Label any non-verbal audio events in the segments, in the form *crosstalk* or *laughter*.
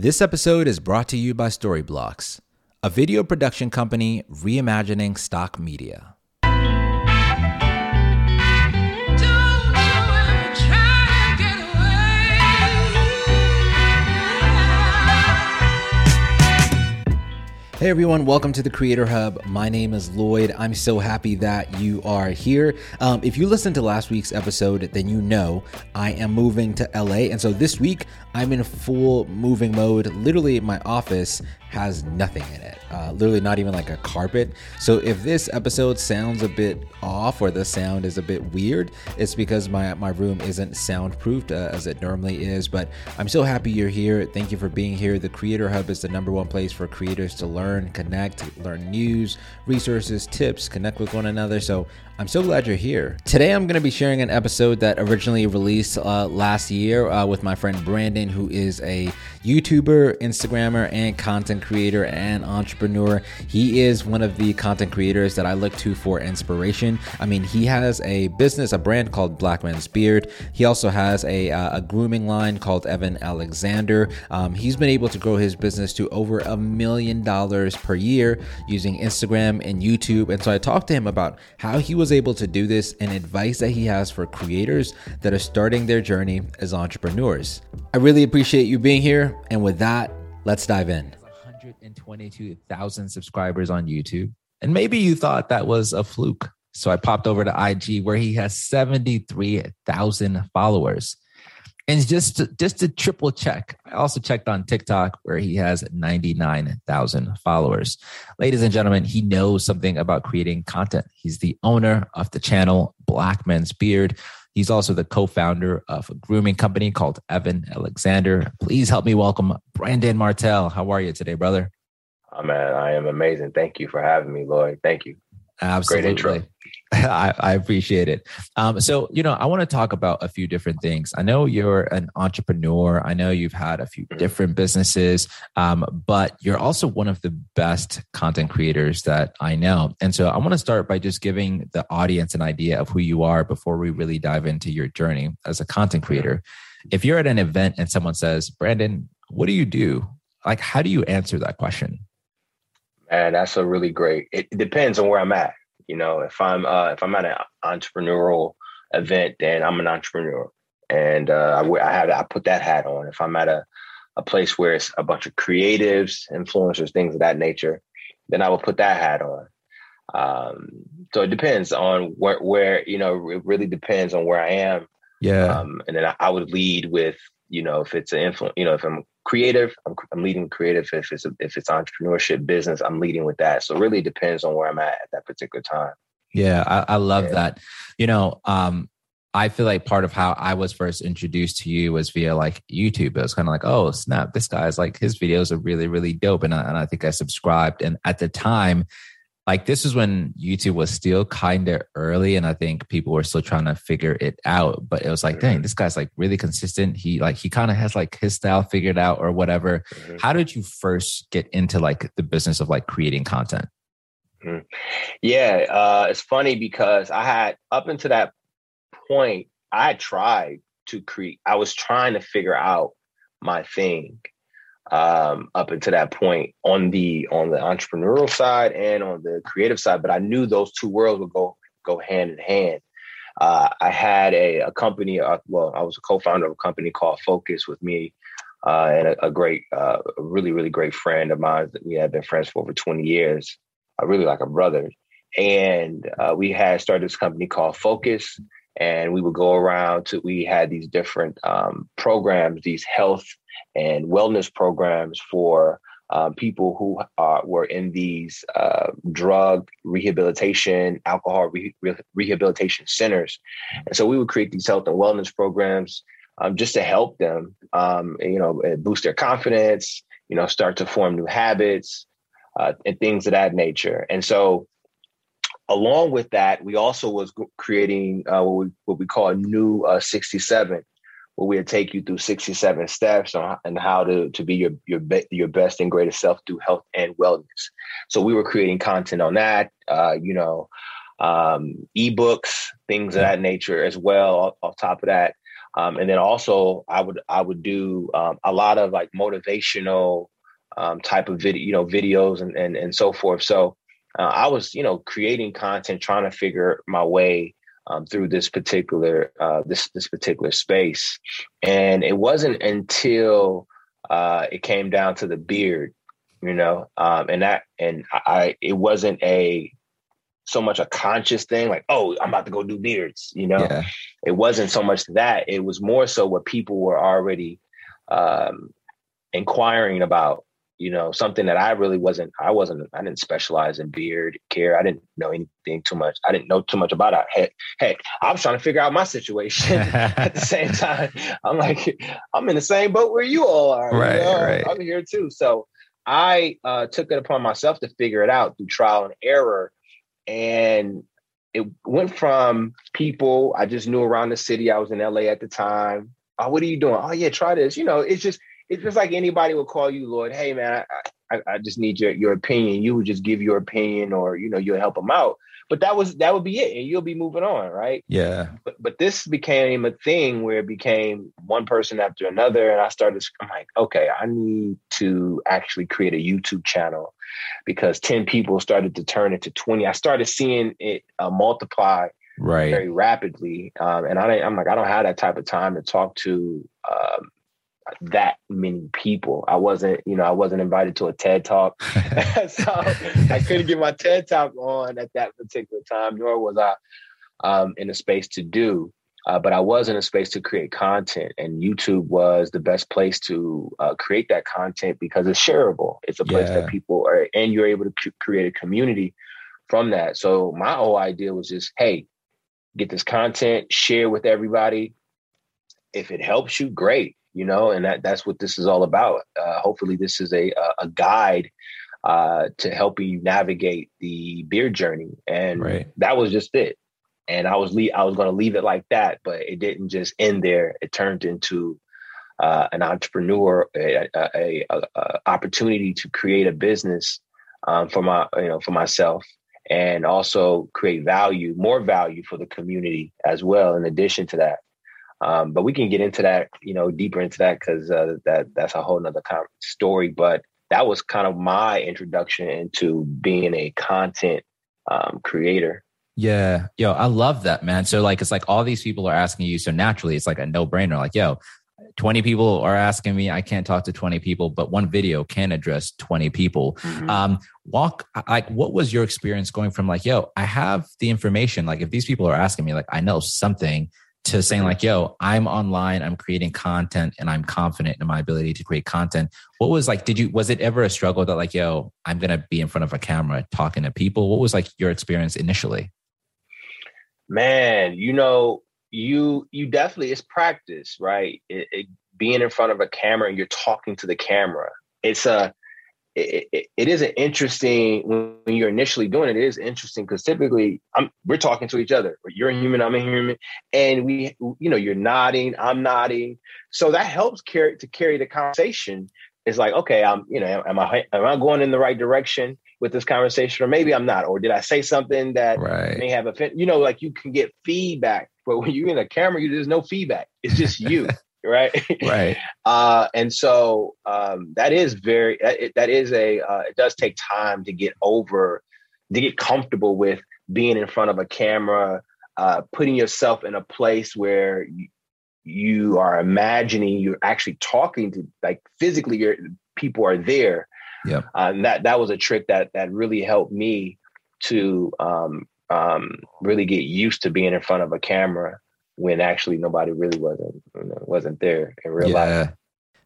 This episode is brought to you by Storyblocks, a video production company reimagining stock media. Hey everyone, welcome to the Creator Hub. My name is Lloyd. I'm so happy that you are here. Um, if you listened to last week's episode, then you know I am moving to LA. And so this week, I'm in full moving mode. Literally, my office has nothing in it. Uh, literally, not even like a carpet. So if this episode sounds a bit off or the sound is a bit weird, it's because my my room isn't soundproofed uh, as it normally is. But I'm so happy you're here. Thank you for being here. The Creator Hub is the number one place for creators to learn, connect, learn news, resources, tips, connect with one another. So I'm so glad you're here. Today, I'm going to be sharing an episode that originally released uh, last year uh, with my friend Brandon, who is a YouTuber, Instagrammer, and content creator and entrepreneur. He is one of the content creators that I look to for inspiration. I mean, he has a business, a brand called Black Men's Beard. He also has a, uh, a grooming line called Evan Alexander. Um, he's been able to grow his business to over a million dollars per year using Instagram and YouTube. And so I talked to him about how he was was able to do this and advice that he has for creators that are starting their journey as entrepreneurs. I really appreciate you being here. And with that, let's dive in. 122,000 subscribers on YouTube. And maybe you thought that was a fluke. So I popped over to IG where he has 73,000 followers. And just to, just to triple check, I also checked on TikTok where he has 99,000 followers. Ladies and gentlemen, he knows something about creating content. He's the owner of the channel Black Men's Beard. He's also the co-founder of a grooming company called Evan Alexander. Please help me welcome Brandon Martell. How are you today, brother? Oh man, I am amazing. Thank you for having me, Lloyd. Thank you. Absolutely. Great intro. *laughs* I, I, appreciate it. Um, so, you know, I want to talk about a few different things. I know you're an entrepreneur. I know you've had a few mm-hmm. different businesses, um, but you're also one of the best content creators that I know. And so I want to start by just giving the audience an idea of who you are before we really dive into your journey as a content creator. If you're at an event and someone says, Brandon, what do you do? Like, how do you answer that question? Man, that's a really great. It depends on where I'm at. You know, if I'm uh, if I'm at an entrepreneurial event, then I'm an entrepreneur, and uh, I, I have I put that hat on. If I'm at a a place where it's a bunch of creatives, influencers, things of that nature, then I will put that hat on. Um, so it depends on where where you know it really depends on where I am. Yeah, um, and then I, I would lead with you know if it's an influence, you know if I'm creative, I'm, I'm leading creative. If it's a, if it's entrepreneurship, business, I'm leading with that. So it really depends on where I'm at at that particular time. Yeah, I, I love yeah. that. You know, um, I feel like part of how I was first introduced to you was via like YouTube. It was kind of like, oh snap, this guy's like his videos are really really dope, and I, and I think I subscribed. And at the time, like this is when YouTube was still kind of early and I think people were still trying to figure it out. But it was like, dang, mm-hmm. this guy's like really consistent. He like he kind of has like his style figured out or whatever. Mm-hmm. How did you first get into like the business of like creating content? Mm-hmm. Yeah, uh, it's funny because I had up until that point, I tried to create. I was trying to figure out my thing um, up until that point on the on the entrepreneurial side and on the creative side. But I knew those two worlds would go go hand in hand. Uh, I had a, a company. Uh, well, I was a co-founder of a company called Focus with me uh, and a, a great, uh, a really, really great friend of mine that we had been friends for over 20 years. I really like a brother. And uh, we had started this company called Focus, and we would go around to. We had these different um, programs, these health and wellness programs for um, people who uh, were in these uh, drug rehabilitation, alcohol re- rehabilitation centers. And so we would create these health and wellness programs um, just to help them, um, you know, boost their confidence, you know, start to form new habits uh, and things of that nature. And so along with that, we also was creating uh, what, we, what we call a new uh, 67 where we'll take you through 67 steps on and how to, to be your your, be, your best and greatest self through health and wellness. So we were creating content on that, uh, you know, um, ebooks, things of that nature as well. Off, off top of that, Um, and then also I would I would do um, a lot of like motivational um, type of video, you know, videos and and and so forth. So uh, I was, you know, creating content, trying to figure my way um, through this particular uh, this this particular space, and it wasn't until uh, it came down to the beard, you know, um, and that and I it wasn't a so much a conscious thing like oh i'm about to go do beards you know yeah. it wasn't so much that it was more so what people were already um, inquiring about you know, something that I really wasn't, I wasn't, I didn't specialize in beard care. I didn't know anything too much. I didn't know too much about it. Heck, heck I was trying to figure out my situation *laughs* at the same *laughs* time. I'm like, I'm in the same boat where you all are. Right, you know? right. I'm here too. So I uh, took it upon myself to figure it out through trial and error. And it went from people I just knew around the city. I was in LA at the time. Oh, what are you doing? Oh, yeah, try this. You know, it's just, it's just like anybody would call you, Lloyd. Hey, man, I, I, I, just need your your opinion. You would just give your opinion, or you know, you'll help them out. But that was that would be it, and you'll be moving on, right? Yeah. But but this became a thing where it became one person after another, and I started. I'm like, okay, I need to actually create a YouTube channel because ten people started to turn into twenty. I started seeing it uh, multiply right very rapidly um, and I, i'm like i don't have that type of time to talk to um, that many people. I wasn't, you know, I wasn't invited to a TED talk. *laughs* *laughs* so I couldn't get my TED talk on at that particular time, nor was I um, in a space to do. Uh, but I was in a space to create content, and YouTube was the best place to uh, create that content because it's shareable. It's a place yeah. that people are, and you're able to c- create a community from that. So my whole idea was just, hey, get this content, share with everybody. If it helps you, great you know, and that that's what this is all about. Uh, hopefully, this is a a guide uh, to helping you navigate the beer journey, and right. that was just it. And I was le- I was going to leave it like that, but it didn't just end there. It turned into uh, an entrepreneur, a, a, a, a, opportunity to create a business um, for my you know for myself, and also create value, more value for the community as well. In addition to that, um, but we can get into that, you know, deeper into that because uh, that that's a whole nother kind of story. But that was kind of my introduction into being a content um, creator. Yeah, yo, I love that, man. So like, it's like all these people are asking you, so naturally, it's like a no brainer. Like, yo, 20 people are asking me i can't talk to 20 people but one video can address 20 people mm-hmm. um walk like what was your experience going from like yo i have the information like if these people are asking me like i know something to saying like yo i'm online i'm creating content and i'm confident in my ability to create content. What was like did you was it ever a struggle that like yo i'm gonna be in front of a camera talking to people? What was like your experience initially? Man you know you you definitely it's practice right? It, it, being in front of a camera and you're talking to the camera. It's a it, it, it is an interesting when you're initially doing it. It is interesting because typically I'm we're talking to each other. You're a human, I'm a human, and we you know you're nodding, I'm nodding, so that helps carry to carry the conversation. It's like okay, I'm you know am I am I going in the right direction with this conversation, or maybe I'm not, or did I say something that right. may have offended? You know, like you can get feedback, but when you're in a camera, you, there's no feedback. It's just you. *laughs* right? Right. *laughs* Uh, and so um, that is very that, that is a uh, it does take time to get over to get comfortable with being in front of a camera uh, putting yourself in a place where you, you are imagining you're actually talking to like physically your people are there. Yeah uh, and that that was a trick that that really helped me to um, um, really get used to being in front of a camera when actually nobody really wasn't wasn't there in real yeah. life.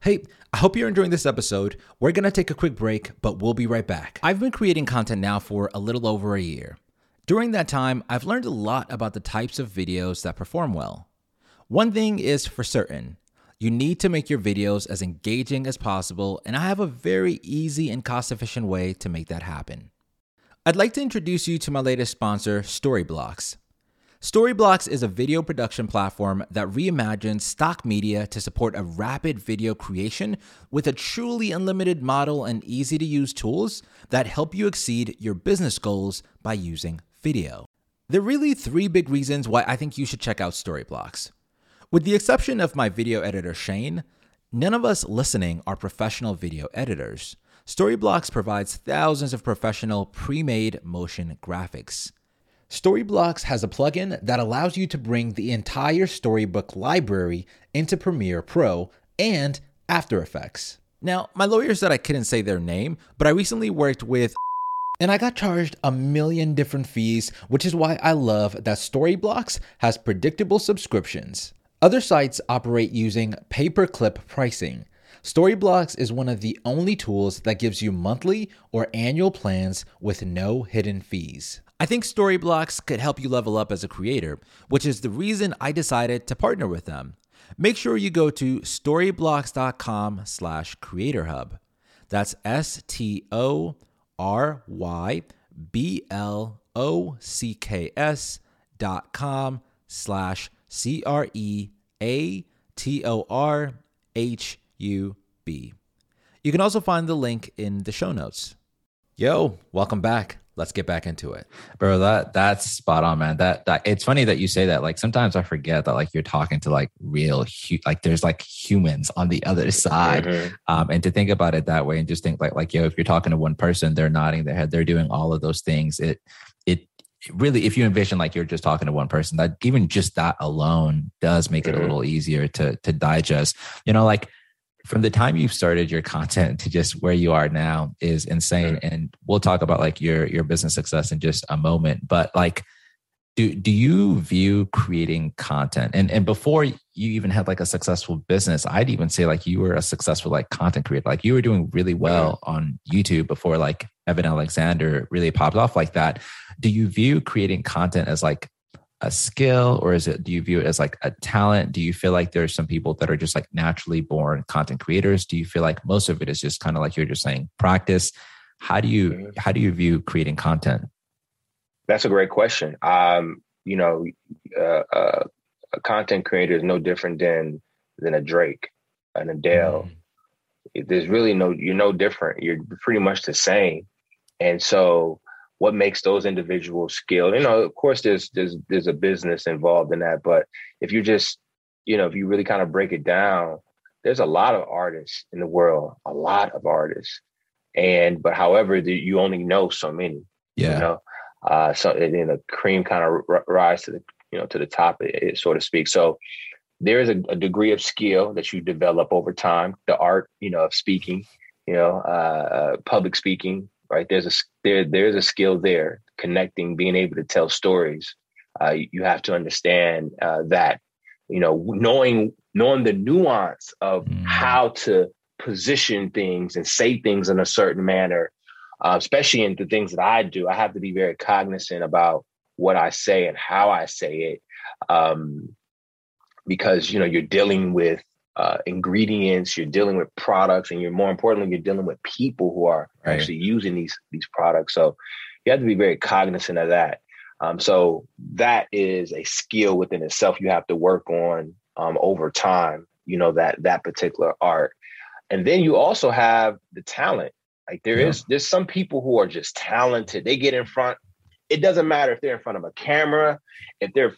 Hey, I hope you're enjoying this episode. We're going to take a quick break, but we'll be right back. I've been creating content now for a little over a year. During that time, I've learned a lot about the types of videos that perform well. One thing is for certain you need to make your videos as engaging as possible, and I have a very easy and cost efficient way to make that happen. I'd like to introduce you to my latest sponsor, Storyblocks. Storyblocks is a video production platform that reimagines stock media to support a rapid video creation with a truly unlimited model and easy to use tools that help you exceed your business goals by using video. There are really three big reasons why I think you should check out Storyblocks. With the exception of my video editor, Shane, none of us listening are professional video editors. Storyblocks provides thousands of professional pre made motion graphics. Storyblocks has a plugin that allows you to bring the entire Storyblocks library into Premiere Pro and After Effects. Now, my lawyer said I couldn't say their name, but I recently worked with and I got charged a million different fees, which is why I love that Storyblocks has predictable subscriptions. Other sites operate using pay per clip pricing. Storyblocks is one of the only tools that gives you monthly or annual plans with no hidden fees. I think Storyblocks could help you level up as a creator, which is the reason I decided to partner with them. Make sure you go to storyblocks.com slash creatorhub. That's S-T-O R Y B L O C K S dot com slash C R E A T O R H U B. You can also find the link in the show notes. Yo, welcome back let's get back into it. Bro that that's spot on man. That that it's funny that you say that. Like sometimes i forget that like you're talking to like real like there's like humans on the other side. Mm-hmm. um and to think about it that way and just think like like yo if you're talking to one person they're nodding their head they're doing all of those things it it really if you envision like you're just talking to one person that even just that alone does make it mm-hmm. a little easier to to digest. You know like from the time you've started your content to just where you are now is insane. And we'll talk about like your your business success in just a moment but like do do you view creating content? And and before you even had like a successful business i'd even say like you were a successful like content creator. Like you were doing really well on youtube before like evan alexander really popped off like that. Do you view creating content as like a skill or is it do you view it as like a talent? Do you feel like there's some people that are just like naturally born content creators? Do you feel like most of it is just kind of like you're just saying practice? How do you mm-hmm. how do you view creating content? That's a great question. Um you know uh, uh, a content creator is no different than than a drake an adele. Mm. there's really no you're no different. You're pretty much the same. And so what makes those individuals skilled. You know, of course, there's there's there's a business involved in that, but if you just, you know, if you really kind of break it down, there's a lot of artists in the world, a lot of artists, and but however, the, you only know so many. Yeah. You know, uh, so then the cream kind of r- rise to the you know to the top, it, it, so to speak. So there is a, a, degree of skill that you develop over time. The art, you know, of speaking, you know, uh, uh public speaking, right? There's a there there's a skill there, connecting, being able to tell stories. Uh, you have to understand uh, that, you know, knowing knowing the nuance of mm. how to position things and say things in a certain manner, uh, especially in the things that I do. I have to be very cognizant about what I say and how I say it, um, because you know you're dealing with uh, ingredients, you're dealing with products, and you're more importantly, you're dealing with people who are right. actually using these these products. So you have to be very cognizant of that. Um, so that is a skill within itself you have to work on um, over time. You know that that particular art, and then you also have the talent. Like there yeah. is, there's some people who are just talented. They get in front. It doesn't matter if they're in front of a camera, if they're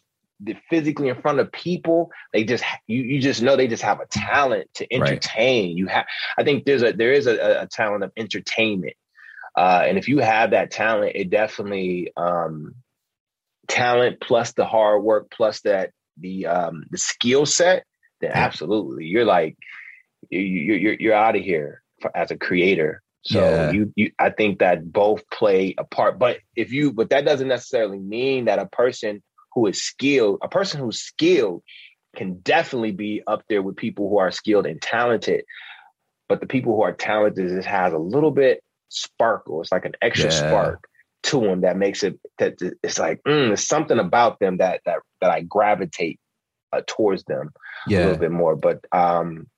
physically in front of people they just you you just know they just have a talent to entertain right. you have i think there's a there is a, a talent of entertainment uh, and if you have that talent it definitely um, talent plus the hard work plus that the um, the skill set then yeah. absolutely you're like you, you're you're out of here for, as a creator so yeah. you, you, I think that both play a part. But if you, but that doesn't necessarily mean that a person who is skilled, a person who's skilled can definitely be up there with people who are skilled and talented. But the people who are talented just has a little bit sparkle. It's like an extra yeah. spark to them that makes it that it's like mm, there's something about them that that that I gravitate uh, towards them yeah. a little bit more. But um,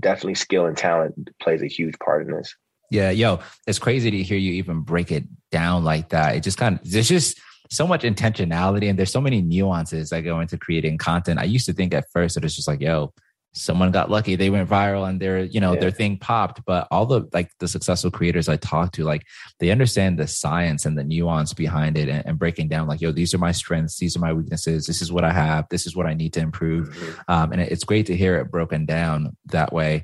definitely skill and talent plays a huge part in this. Yeah, yo, it's crazy to hear you even break it down like that. It just kind of it's just so much intentionality and there's so many nuances that go into creating content. I used to think at first that it's just like, yo, someone got lucky they went viral and their you know yeah. their thing popped but all the like the successful creators i talk to like they understand the science and the nuance behind it and, and, breaking down like yo these are my strengths these are my weaknesses this is what i have this is what i need to improve mm-hmm. um, and it, it's great to hear it broken down that way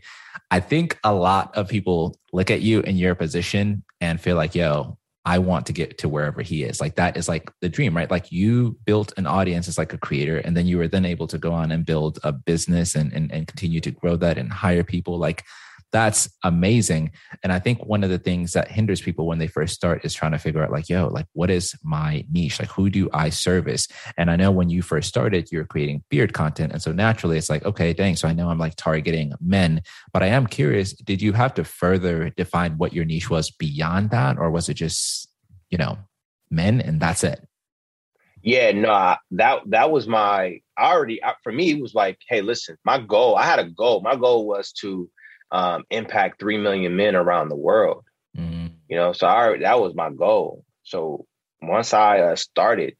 i think a lot of people look at you in your position and feel like yo I want to get to wherever he is. Like that is like the dream, right? Like you built an audience as like a creator, and then you were then able to go on and build a business and and, and continue to grow that and hire people. Like that's amazing. And I think one of the things that hinders people when they first start is trying to figure out, like, yo, like, what is my niche? Like, who do I service? And I know when you first started, you're creating beard content. And so naturally, it's like, okay, dang. So I know I'm like targeting men, but I am curious, did you have to further define what your niche was beyond that? Or was it just, you know, men and that's it? Yeah, no, that that was my I already for me it was like, hey, listen, my goal, I had a goal. My goal was to um, impact 3 million men around the world. Mm-hmm. You know, so I, that was my goal. So once I uh, started,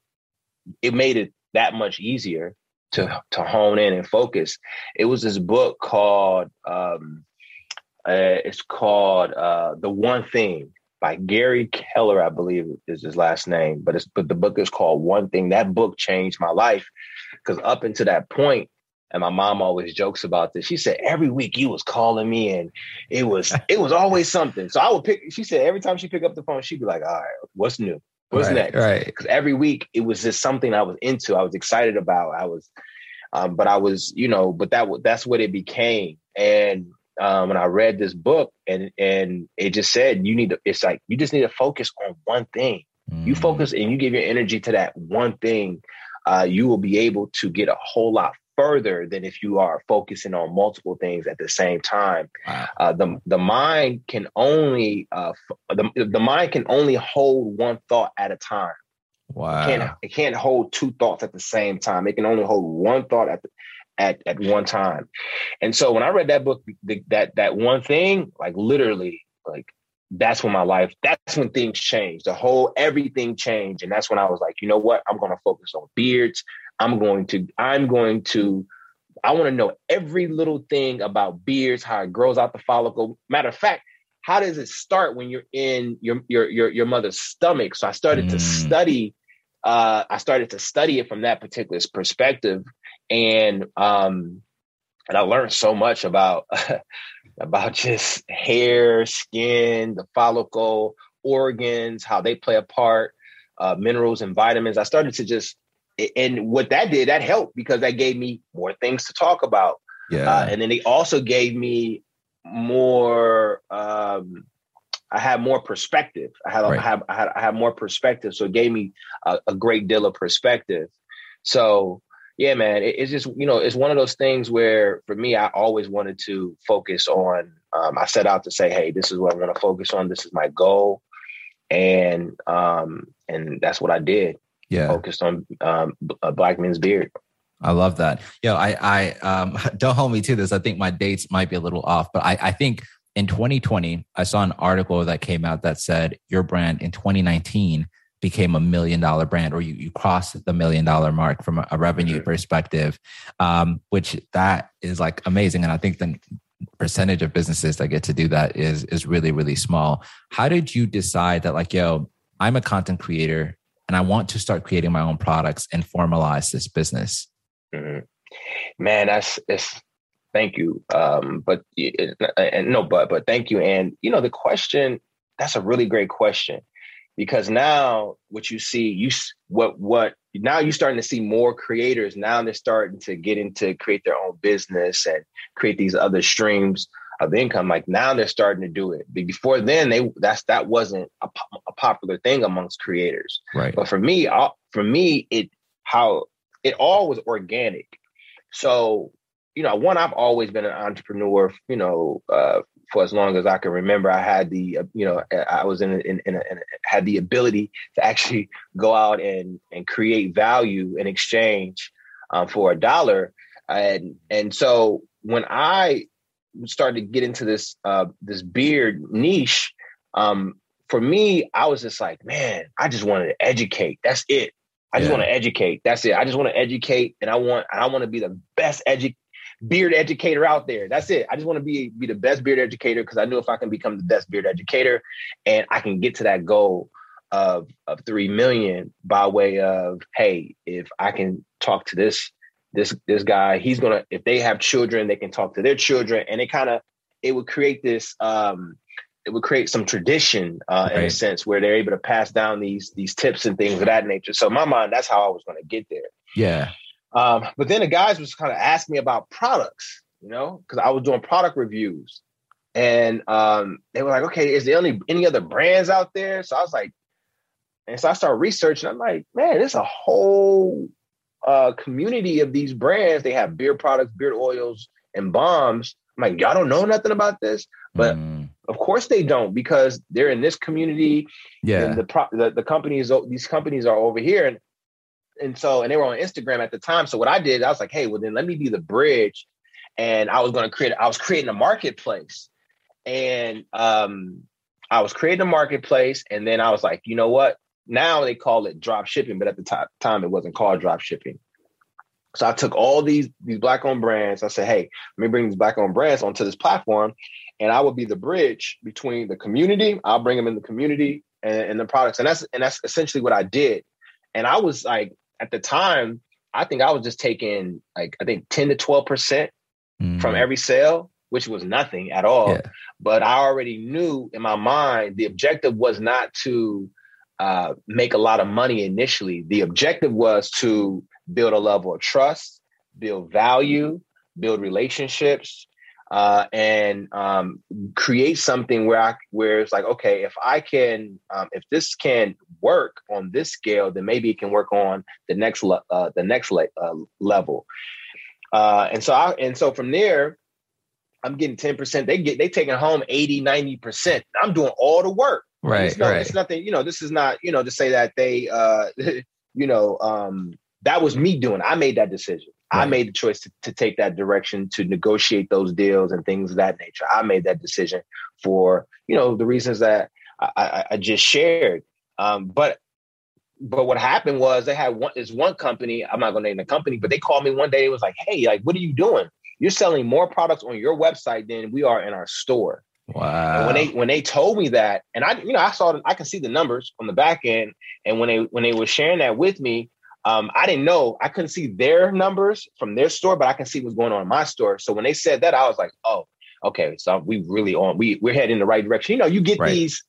it made it that much easier to to hone in and focus. It was this book called um, uh, it's called uh, The One Thing by Gary Keller, I believe is his last name. But it's but the book is called One Thing. That book changed my life because up until that point, and my mom always jokes about this. She said every week you was calling me and it was it was always *laughs* something. So I would pick. She said every time she pick up the phone, she'd be like, "All right, what's new? What's right, next?" Right. Because every week it was just something I was into. I was excited about. I was, um, but I was, you know, but that that's what it became. And um, when I read this book, and and it just said you need to. It's like you just need to focus on one thing. Mm. You focus and you give your energy to that one thing. Uh, you will be able to get a whole lot further than if you are focusing on multiple things at the same time. Wow. Uh, the the mind can only uh, the the mind can only hold one thought at a time. Wow! It can't, it can't hold two thoughts at the same time. It can only hold one thought at the, at at one time. And so when I read that book, the, that that one thing, like literally, like that's when my life, that's when things changed. The whole everything changed, and that's when I was like, you know what? I'm going to focus on beards. I'm going to, I'm going to, I want to know every little thing about beards, how it grows out the follicle. Matter of fact, how does it start when you're in your your your, your mother's stomach? So I started mm. to study. Uh, I started to study it from that particular perspective, and um, and I learned so much about *laughs* about just hair, skin, the follicle, organs, how they play a part, uh, minerals and vitamins. I started to just and what that did, that helped because that gave me more things to talk about. Yeah. Uh, and then they also gave me more. Um, I had more perspective. I had, right. I had, I had, I had more perspective. So it gave me a, a great deal of perspective. So yeah, man, it, it's just you know, it's one of those things where for me, I always wanted to focus on. Um, I set out to say, hey, this is what I want to focus on. This is my goal, and um, and that's what I did yeah focused on um, a black men's beard I love that. Yo, I, I, um, *laughs* don't hold me to this. I think my dates might be a little off, but I, I think in 2020, I saw an article that came out that said your brand in 2019 became a million dollar brand or you, you crossed the million dollar mark from a, revenue mm-hmm. perspective, um, which that is like amazing. And I think the percentage of businesses that get to do that is, is really, really small. How did you decide that like, yo, I'm a content creator and I want to start creating my own products and formalize this business? Mm-hmm. Man, that's it's thank you. Um, but and no, but but thank you. And you know, the question that's a really great question because now what you see, you what what now you're starting to see more creators. Now they're starting to get into create their own business and create these other streams of income. Like now they're starting to do it. But before then, they that's that wasn't a, a popular thing amongst creators. Right. But for me, for me, it how it all was organic. So you know, one I've always been an entrepreneur. You know, uh, for as long as I can remember, I had the uh, you know I was in in, in, a, in a, had the ability to actually *laughs* go out and and create value in exchange um, for a dollar. And and so when I started to get into this uh, this beard niche, um, for me, I was just like, man, I just wanted to educate. That's it. I just yeah. want to educate. That's it. I just want to educate, and I want I want to be the best edu beard educator out there. That's it. I just want to be be the best beard educator because I know if I can become the best beard educator and I can get to that goal of of 3 million by way of hey, if I can talk to this this this guy, he's to if they have children, they can talk to their children and it kind of it would create this um it would create some tradition uh, right. in a sense where they're able to pass down these these tips and things of that nature. So in my mind, that's how I was going to get there. Yeah. Um, but then the guys was kind of asking me about products, you know, because I was doing product reviews, and um, they were like, "Okay, is there any any other brands out there?" So I was like, and so I started researching. I'm like, man, there's a whole uh, community of these brands. They have beard products, beard oils, and balms. I'm like, y'all don't know nothing about this, but mm. of course they don't because they're in this community. Yeah, the, pro- the the companies these companies are over here, and and so and they were on Instagram at the time. So what I did, I was like, hey, well then let me be the bridge, and I was going to create. I was creating a marketplace, and um, I was creating a marketplace, and then I was like, you know what? Now they call it drop shipping, but at the t- time it wasn't called drop shipping. So I took all these these black owned brands. I said, hey, let me bring these black owned brands onto this platform, and I will be the bridge between the community. I'll bring them in the community and, and the products, and that's and that's essentially what I did. And I was like, at the time, I think I was just taking like I think 10 to 12 percent mm. from every sale, which was nothing at all. Yeah. But I already knew in my mind the objective was not to uh, make a lot of money initially. The objective was to build a level of trust, build value, build relationships, uh, and um, create something where I where it's like, okay, if I can, um, if this can work on this scale, then maybe it can work on the next le- uh, the next le- uh, level. Uh, and so I and so from there, I'm getting 10%. They get they taking home 80, 90%. I'm doing all the work. Right. It's, no, right. it's nothing, you know, this is not, you know, to say that they uh *laughs* you know, um that was me doing. I made that decision. Right. I made the choice to, to take that direction to negotiate those deals and things of that nature. I made that decision for you know the reasons that I, I, I just shared. Um, but but what happened was they had one is one company. I'm not going to name the company, but they called me one day. It was like, hey, like, what are you doing? You're selling more products on your website than we are in our store. Wow. And when they when they told me that, and I you know I saw I can see the numbers on the back end, and when they when they were sharing that with me, um, I didn't know I couldn't see their numbers from their store, but I can see what's going on in my store. So when they said that, I was like, oh, okay, so we really on we we're heading in the right direction. You know, you get right. these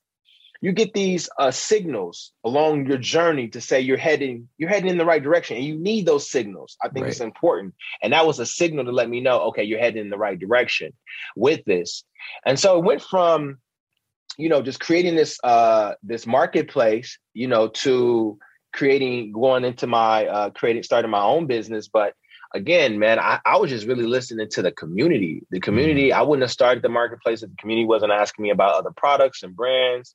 you get these uh, signals along your journey to say you're heading you're heading in the right direction, and you need those signals. I think right. it's important, and that was a signal to let me know, okay, you're heading in the right direction with this. And so it went from you know just creating this uh this marketplace, you know, to creating going into my uh creating starting my own business but again man I, I was just really listening to the community the community mm-hmm. i wouldn't have started the marketplace if the community wasn't asking me about other products and brands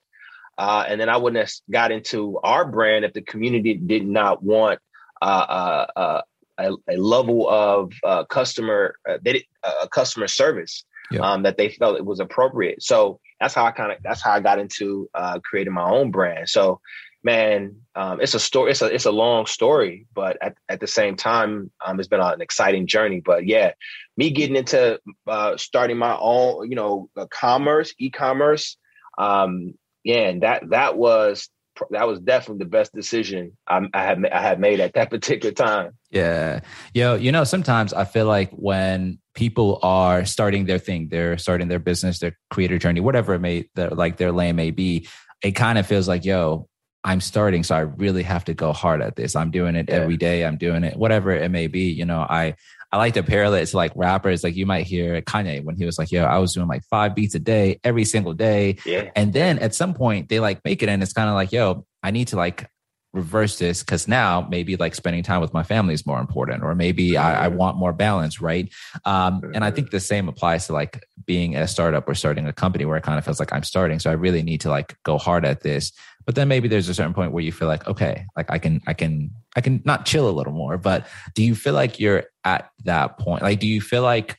uh, and then i wouldn't have got into our brand if the community did not want uh, uh, uh a, a, level of uh, customer uh, they, uh, customer service yeah. um, that they felt it was appropriate so that's how i kind of that's how i got into uh, creating my own brand so man, um, it's a story. It's a it's a long story, but at, at the same time, um, it's been an exciting journey. But yeah, me getting into uh, starting my own, you know, uh, commerce, e-commerce, um, yeah, and that that was that was definitely the best decision I, I had I had made at that *laughs* particular time. Yeah, yo, you know, sometimes I feel like when people are starting their thing, they're starting their business, their creator journey, whatever it may, their, like their lane may be, it kind of feels like, yo, I'm starting, so I really have to go hard at this. I'm doing it yeah. every day. I'm doing it, whatever it may be. You know, I I like to parallel it to like rappers. Like you might hear Kanye when he was like, "Yo, I was doing like five beats a day every single day," yeah. and then at some point they like make it, and it's kind of like, "Yo, I need to like reverse this because now maybe like spending time with my family is more important or maybe I, I, want more balance right? Um, and i think the same applies to like being a startup or starting a company where it kind of feels like i'm starting so i really need to like go hard at this. But then maybe there's a certain point where you feel like okay like i can i can i can not chill a little more but do you feel like you're at that point? Like do you feel like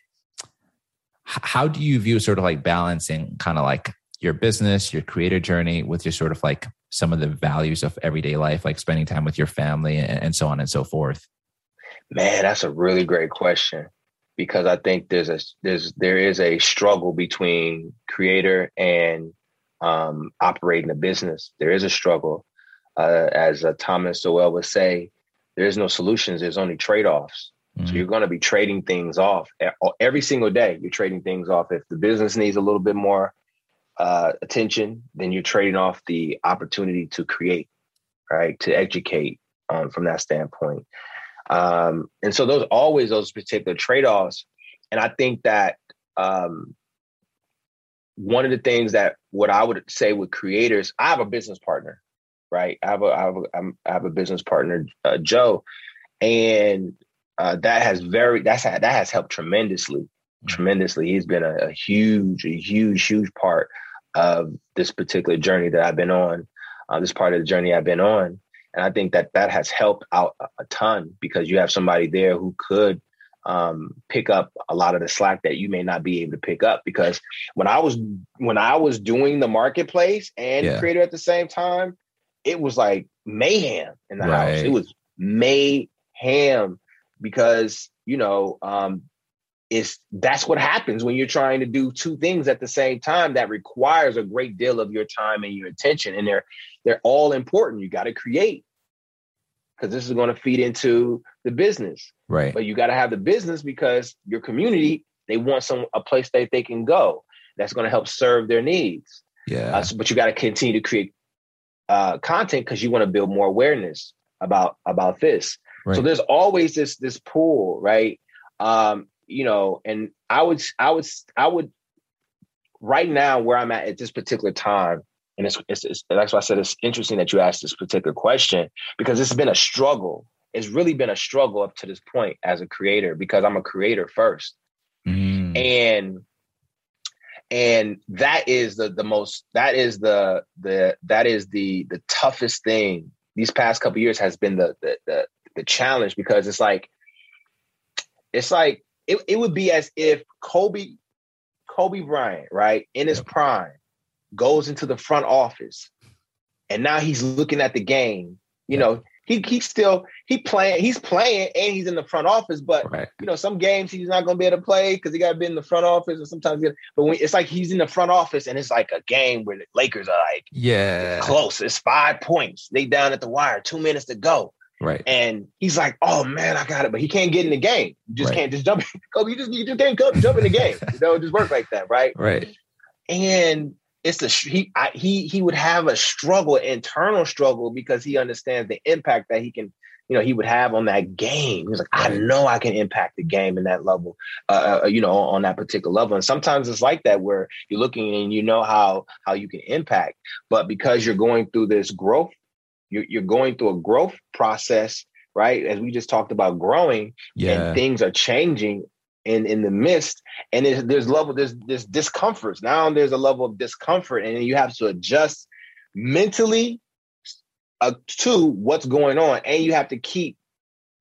how do you view sort of like balancing kind of like your business your creator journey with your sort of like some of the values of everyday life, like spending time with your family and, and so on and so forth? Man, that's a really great question. because I think there's a there's there is a struggle between creator and um, operating a business. There is a struggle, uh, as uh, Thomas Sowell would say. There is no solutions. There's only trade offs. Mm-hmm. So you're going to be trading things off every single day. You're trading things off. If the business needs a little bit more uh, attention, then you're trading off the opportunity to create, right? To educate um, from that standpoint. Um, and so those always those particular trade-offs. And I think that um, one of the things that what I would say with creators, I have a business partner, right? I have a I have a, I have a business partner, uh, Joe, and uh, that has very that's that has helped tremendously, mm-hmm. tremendously. He's been a, a, huge, a huge, huge part of this particular journey that I've been on. Uh, this part of the journey I've been on, and I think that that has helped out a, a ton because you have somebody there who could um, pick up a lot of the slack that you may not be able to pick up. Because when I was when I was doing the marketplace and yeah. creator at the same time, it was like mayhem in the right. house. It was mayhem because you know um, it's that's what happens when you're trying to do two things at the same time that requires a great deal of your time and your attention and they're they're all important you got to create because this is going to feed into the business. Right. But you got to have the business because your community they want some a place that they can go that's going to help serve their needs. Yeah. Uh, so, but you got to continue to create uh, content because you want to build more awareness about about this. Right. So there's always this this pool, right? Um, you know, and I would I would I would right now where I'm at at this particular time and it's, it's, it's, that's why I said it's interesting that you asked this particular question because it's been a struggle. It's really been a struggle up to this point as a creator because I'm a creator first, mm. and and that is the the most that is the the that is the the toughest thing these past couple years has been the the the, the challenge because it's like it's like it, it would be as if Kobe Kobe Bryant right in his prime goes into the front office, and now he's looking at the game. You know, he he's still he playing he's playing and he's in the front office but right. you know some games he's not going to be able to play because he got to be in the front office and sometimes but when, it's like he's in the front office and it's like a game where the lakers are like yeah close it's five points they down at the wire two minutes to go right and he's like oh man i got it but he can't get in the game you just right. can't just jump *laughs* Kobe, you just you just can't jump in the game you know it just work like that right right and it's a he I, he he would have a struggle, internal struggle, because he understands the impact that he can, you know, he would have on that game. He's like, right. I know I can impact the game in that level, uh, uh, you know, on that particular level. And sometimes it's like that where you're looking and you know how how you can impact, but because you're going through this growth, you're you're going through a growth process right? As we just talked about growing yeah. and things are changing in in the midst and there's, there's level there's this discomfort now there's a level of discomfort and you have to adjust mentally uh, to what's going on and you have to keep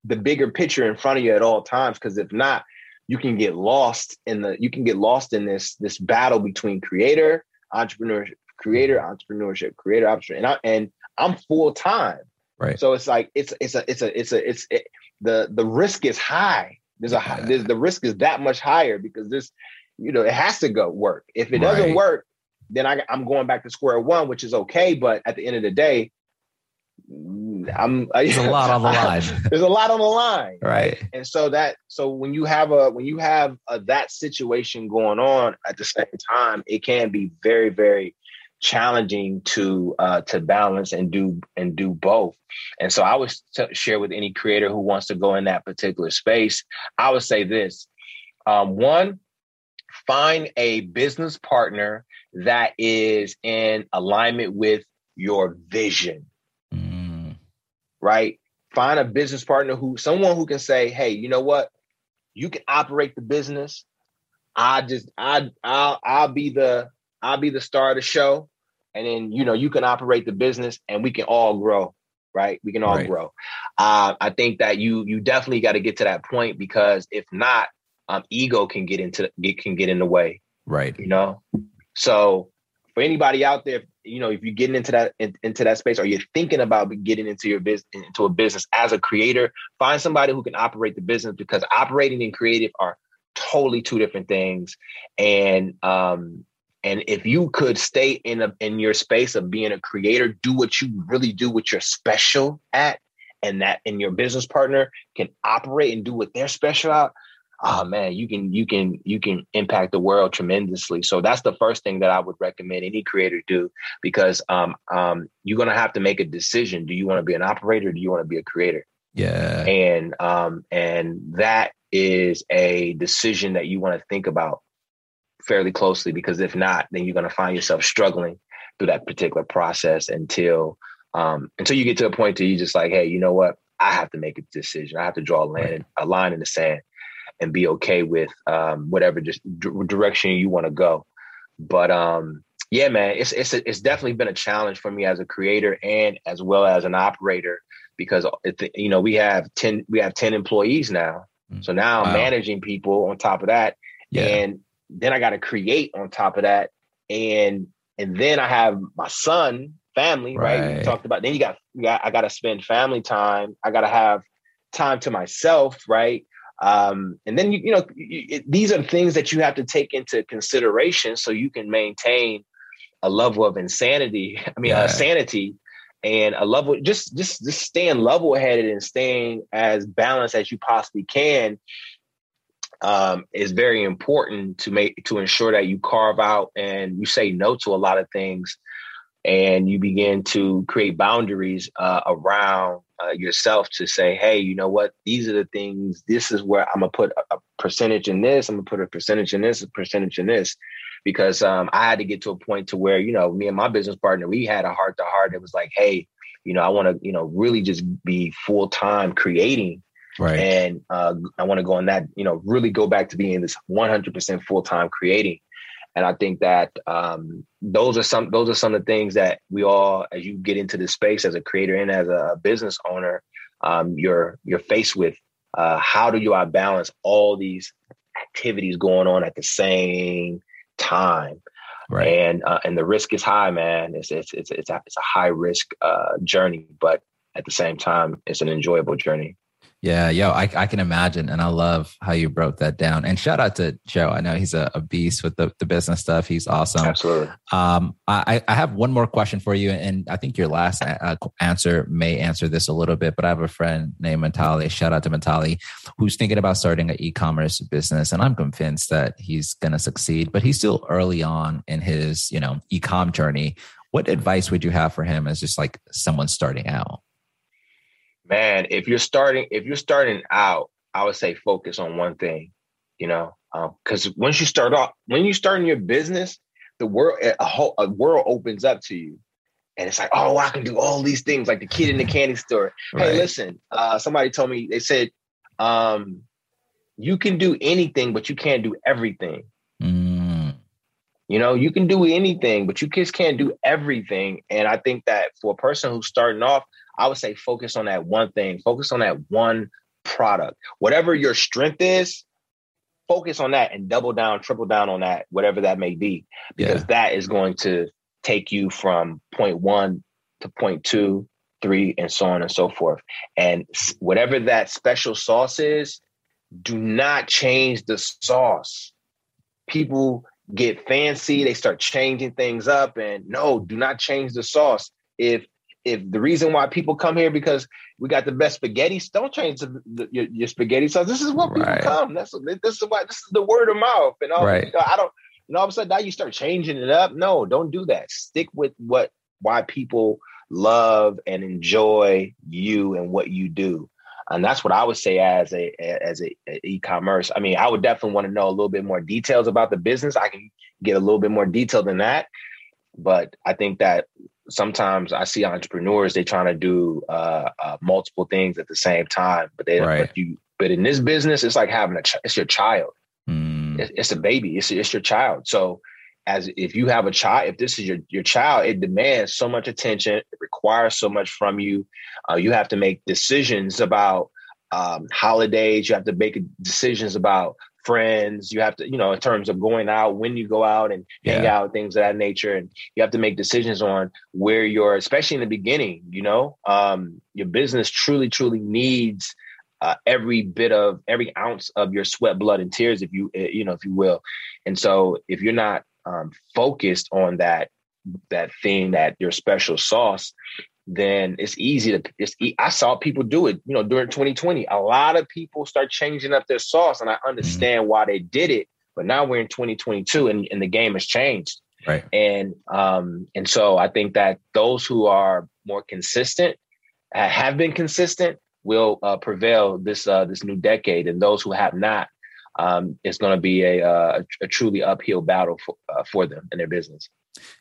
the bigger picture in front of you at all times because if not you can get lost in the you can get lost in this this battle between creator entrepreneurship creator entrepreneurship creator entrepreneur and, I, and i'm full time right so it's like it's it's a it's a it's a it's it, the the risk is high there's a yeah. there's, the risk is that much higher because this, you know, it has to go work. If it doesn't right. work, then I, I'm going back to square one, which is okay. But at the end of the day, I'm *laughs* there's a lot on the line. *laughs* there's a lot on the line, right? And so that so when you have a when you have a, that situation going on at the same time, it can be very very challenging to uh, to balance and do and do both. And so I would t- share with any creator who wants to go in that particular space. I would say this: um, one, find a business partner that is in alignment with your vision. Mm. Right? Find a business partner who someone who can say, "Hey, you know what? You can operate the business. I just I I'll I'll be the I'll be the star of the show. And then, you know, you can operate the business and we can all grow, right? We can all right. grow. Uh, I think that you you definitely got to get to that point because if not, um, ego can get into get can get in the way. Right. You know? So for anybody out there, you know, if you're getting into that in, into that space or you're thinking about getting into your business into a business as a creator, find somebody who can operate the business because operating and creative are totally two different things. And um, and if you could stay in a in your space of being a creator, do what you really do, what you're special at, and that and your business partner can operate and do what they're special at, oh man, you can you can you can impact the world tremendously. So that's the first thing that I would recommend any creator do because um, um, you're gonna have to make a decision. Do you want to be an operator? do you want to be a creator? Yeah. And um, and that is a decision that you want to think about fairly closely because if not, then you're gonna find yourself struggling through that particular process until um, until you get to a point where you just like, hey, you know what? I have to make a decision. I have to draw a line, a line in the sand and be okay with um, whatever just d- direction you want to go. But um, yeah, man, it's it's a, it's definitely been a challenge for me as a creator and as well as an operator because it, you know we have ten we have ten employees now, mm. so now wow. I'm managing people on top of that, yeah. and then I got to create on top of that, and and then I have my son family right, right? we talked about then you got, you got I got to spend family time I got to have time to myself right um, and then you, you know you, it, these are things that you have to take into consideration so you can maintain a level of insanity. *laughs* I mean, uh, yeah. uh, sanity and a level just just just staying level headed and staying as balanced as you possibly can um, is very important to make to ensure that you carve out and you say no to a lot of things and you begin to create boundaries uh, around uh, yourself to say, hey, you know what? These are the things. This is where I'm gonna put a, a percentage in this. I'm gonna put a percentage in this, a percentage in this, because um, I had to get to a point to where you know me and my business partner we had a heart to heart. It was like, hey, you know, I want to you know really just be full time creating. Right. And uh, I want to go on that, you know, really go back to being this 100% full time creating. And I think that um, those are some those are some of the things that we all, as you get into this space as a creator and as a business owner, um, you're you're faced with. Uh, how do you I balance all these activities going on at the same time? Right. And uh, and the risk is high, man. It's it's it's it's a, it's a high risk uh, journey, but at the same time, it's an enjoyable journey. Yeah, yo, I, I can imagine. And I love how you broke that down. And shout out to Joe. I know he's a, a beast with the, the business stuff. He's awesome. Absolutely. Um, I, I have one more question for you. And I think your last uh, answer may answer this a little bit, but I have a friend named Mentali. Shout out to Mentali, who's thinking about starting an e commerce business. And I'm convinced that he's going to succeed, but he's still early on in his, you know, e com journey. What advice would you have for him as just like someone starting out? Man, if you're starting, if you're starting out, I would say focus on one thing, you know, because um, once you start off, when you start in your business, the world, a whole a world opens up to you. And it's like, oh, I can do all these things, like the kid in the candy store. Right. Hey, listen, uh, somebody told me, they said, um, you can do anything, but you can't do everything. Mm. You know, you can do anything, but you just can't do everything. And I think that for a person who's starting off, I would say focus on that one thing, focus on that one product. Whatever your strength is, focus on that and double down, triple down on that, whatever that may be, because yeah. that is going to take you from point one to point two, three, and so on and so forth. And whatever that special sauce is, do not change the sauce. People get fancy, they start changing things up, and no, do not change the sauce. If if the reason why people come here because we got the best spaghetti, don't change the, the, your, your, spaghetti sauce. This is what people right. come. That's this is why this is the word of mouth. And all, right. you know, I don't. And all of a sudden now you start changing it up. No, don't do that. Stick with what why people love and enjoy you and what you do. And that's what I would say as a as a, a e-commerce. I mean, I would definitely want to know a little bit more details about the business. I can get a little bit more detail than that. But I think that sometimes I see entrepreneurs they trying to do uh, uh, multiple things at the same time, but they right. but you but in this business it's like having a ch- it's your child, mm. it's, it's, a baby, it's it's your child. So as if you have a child, if this is your your child, it demands so much attention, it requires so much from you. Uh, you have to make decisions about um, holidays. You have to make decisions about friends. You have to, you know, in terms of going out, when you go out and hang yeah. out, things of that nature. And you have to make decisions on where you're, especially in the beginning, you know, um, your business truly, truly needs uh, every bit of every ounce of your sweat, blood, and tears, if you eh, you know if you will. And so if you're not um, focused on that that thing that your special sauce, then it's easy to it's I saw people do it, you know, during 2020. A lot of people start changing up their sauce, and I mm-hmm. understand mm-hmm. why they did it. But now we're in 2022 and, and the game has changed. Right. And um, and so I think that those who are more consistent uh, have been consistent will uh, prevail this uh, this new decade, and those who have not, um, it's going to be a, uh, a, truly uphill battle for, uh, for them and their business.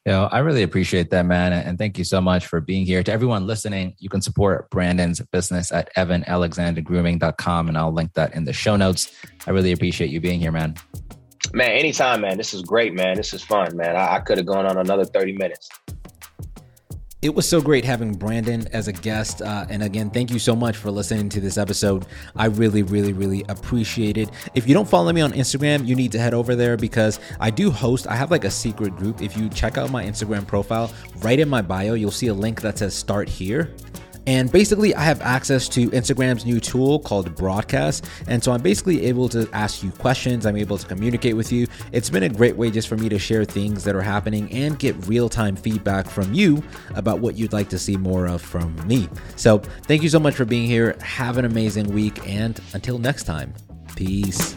You know, I really appreciate that, man. And thank you so much for being here. To everyone listening, you can support Brandon's business at evanalexandergrooming.com, and I'll link that in the show notes. I really appreciate you being here, man. Man, anytime, man. This is great, man. This is fun, man. I, I could have gone on another 30 minutes. It was so great having Brandon as a guest. Uh, and again, thank you so much for listening to this episode. I really, really, really appreciate it. If you don't follow me on Instagram, you need to head over there because I do host, I have like a secret group. If you check out my Instagram profile, right in my bio, you'll see a link that says start here. And basically, I have access to Instagram's new tool called Broadcast. And so I'm basically able to ask you questions. I'm able to communicate with you. It's been a great way just for me to share things that are happening and get real time feedback from you about what you'd like to see more of from me. So thank you so much for being here. Have an amazing week. And until next time, peace.